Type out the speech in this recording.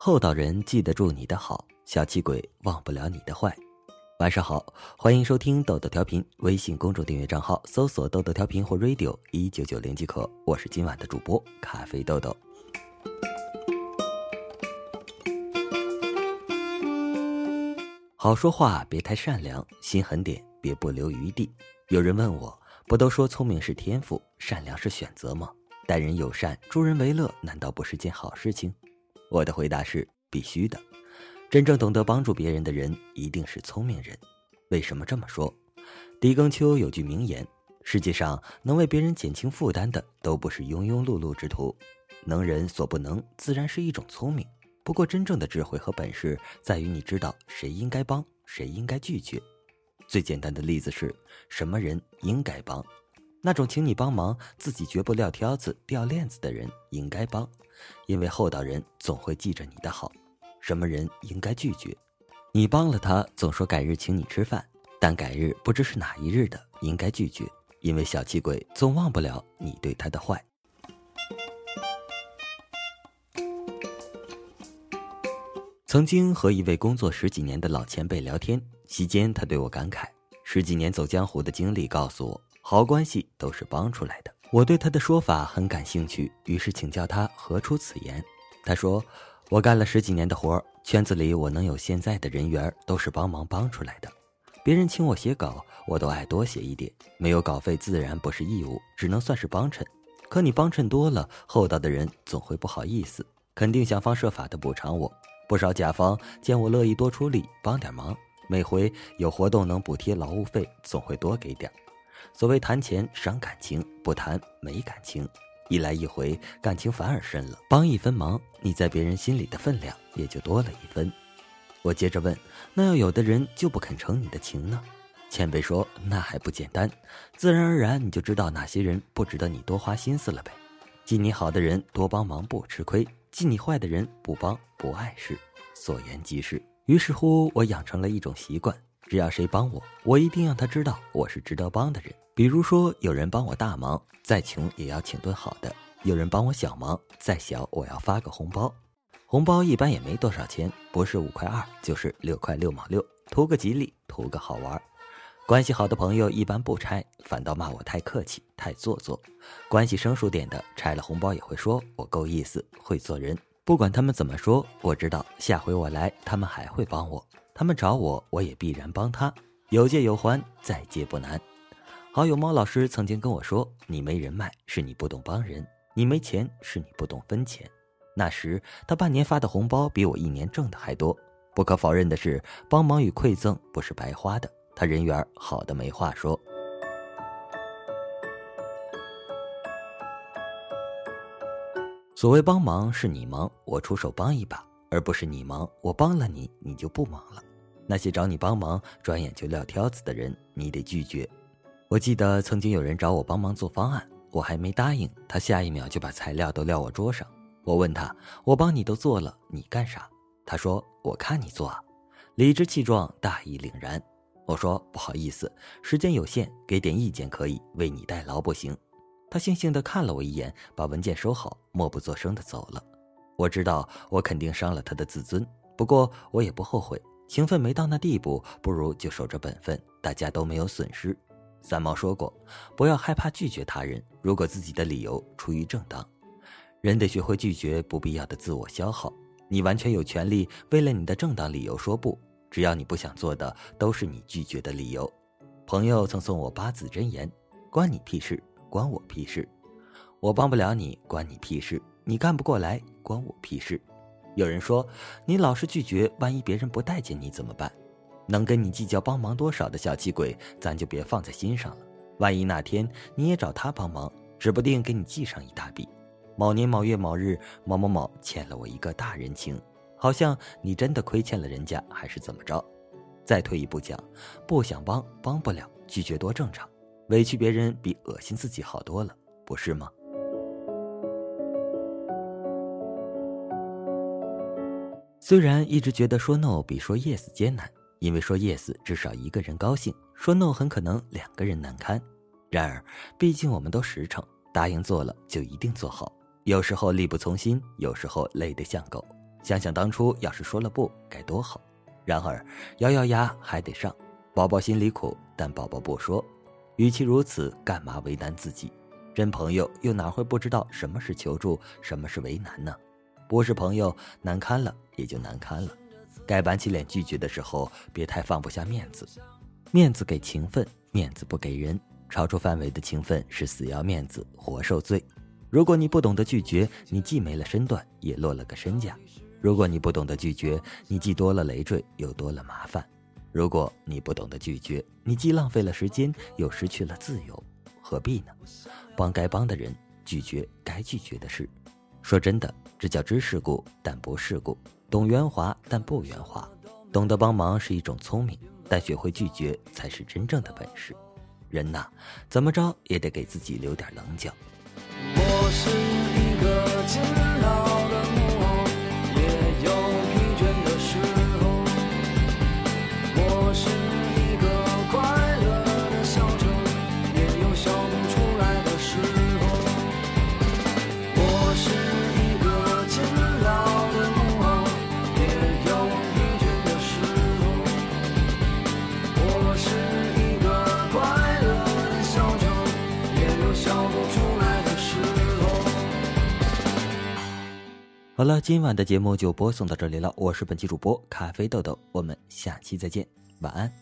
厚道人记得住你的好，小气鬼忘不了你的坏。晚上好，欢迎收听豆豆调频，微信公众订阅账号搜索“豆豆调频”或 “radio 一九九零”即可。我是今晚的主播咖啡豆豆。好说话别太善良，心狠点别不留余地。有人问我，不都说聪明是天赋，善良是选择吗？待人友善，助人为乐，难道不是件好事情？我的回答是必须的。真正懂得帮助别人的人，一定是聪明人。为什么这么说？狄更秋有句名言：世界上能为别人减轻负担的，都不是庸庸碌碌之徒。能人所不能，自然是一种聪明。不过，真正的智慧和本事，在于你知道谁应该帮，谁应该拒绝。最简单的例子是，什么人应该帮？那种请你帮忙，自己绝不撂挑子、掉链子的人，应该帮，因为厚道人总会记着你的好。什么人应该拒绝？你帮了他，总说改日请你吃饭，但改日不知是哪一日的，应该拒绝，因为小气鬼总忘不了你对他的坏。曾经和一位工作十几年的老前辈聊天，席间他对我感慨：十几年走江湖的经历告诉我。好关系都是帮出来的。我对他的说法很感兴趣，于是请教他何出此言。他说：“我干了十几年的活儿，圈子里我能有现在的人缘，都是帮忙帮出来的。别人请我写稿，我都爱多写一点。没有稿费自然不是义务，只能算是帮衬。可你帮衬多了，厚道的人总会不好意思，肯定想方设法的补偿我。不少甲方见我乐意多出力帮点忙，每回有活动能补贴劳务费，总会多给点儿。”所谓谈钱伤感情，不谈没感情，一来一回，感情反而深了。帮一分忙，你在别人心里的分量也就多了一分。我接着问：那要有的人就不肯成你的情呢？前辈说：那还不简单，自然而然你就知道哪些人不值得你多花心思了呗。记你好的人多帮忙不吃亏，记你坏的人不帮不碍事，所言即是。于是乎，我养成了一种习惯。只要谁帮我，我一定让他知道我是值得帮的人。比如说，有人帮我大忙，再穷也要请顿好的；有人帮我小忙，再小我要发个红包。红包一般也没多少钱，不是五块二，就是六块六毛六，图个吉利，图个好玩。关系好的朋友一般不拆，反倒骂我太客气、太做作；关系生疏点的，拆了红包也会说我够意思、会做人。不管他们怎么说，我知道下回我来，他们还会帮我。他们找我，我也必然帮他。有借有还，再借不难。好友猫老师曾经跟我说：“你没人脉，是你不懂帮人；你没钱，是你不懂分钱。”那时他半年发的红包比我一年挣的还多。不可否认的是，帮忙与馈赠不是白花的，他人缘好的没话说。所谓帮忙，是你忙，我出手帮一把，而不是你忙，我帮了你，你就不忙了。那些找你帮忙，转眼就撂挑子的人，你得拒绝。我记得曾经有人找我帮忙做方案，我还没答应，他下一秒就把材料都撂我桌上。我问他：“我帮你都做了，你干啥？”他说：“我看你做啊。”理直气壮，大义凛然。我说：“不好意思，时间有限，给点意见可以，为你代劳不行。”他悻悻地看了我一眼，把文件收好，默不作声地走了。我知道我肯定伤了他的自尊，不过我也不后悔。情分没到那地步，不如就守着本分，大家都没有损失。三毛说过：“不要害怕拒绝他人，如果自己的理由出于正当。人得学会拒绝不必要的自我消耗。你完全有权利为了你的正当理由说不，只要你不想做的，都是你拒绝的理由。”朋友曾送我八字真言：“关你屁事，关我屁事。我帮不了你，关你屁事。你干不过来，关我屁事。”有人说，你老是拒绝，万一别人不待见你怎么办？能跟你计较帮忙多少的小气鬼，咱就别放在心上了。万一哪天你也找他帮忙，指不定给你记上一大笔。某年某月某日，某某某欠了我一个大人情，好像你真的亏欠了人家，还是怎么着？再退一步讲，不想帮，帮不了，拒绝多正常。委屈别人比恶心自己好多了，不是吗？虽然一直觉得说 no 比说 yes 艰难，因为说 yes 至少一个人高兴，说 no 很可能两个人难堪。然而，毕竟我们都实诚，答应做了就一定做好。有时候力不从心，有时候累得像狗。想想当初要是说了不该多好。然而咬咬牙还得上，宝宝心里苦，但宝宝不说。与其如此，干嘛为难自己？真朋友又哪会不知道什么是求助，什么是为难呢？不是朋友，难堪了也就难堪了。该板起脸拒绝的时候，别太放不下面子。面子给情分，面子不给人。超出范围的情分是死要面子，活受罪。如果你不懂得拒绝，你既没了身段，也落了个身价。如果你不懂得拒绝，你既多了累赘，又多了麻烦。如果你不懂得拒绝，你既浪费了时间，又失去了自由，何必呢？帮该帮的人，拒绝该拒绝的事。说真的，这叫知世故，但不世故；懂圆滑，但不圆滑。懂得帮忙是一种聪明，但学会拒绝才是真正的本事。人呐，怎么着也得给自己留点棱角。我是一个坚好了，今晚的节目就播送到这里了。我是本期主播咖啡豆豆，我们下期再见，晚安。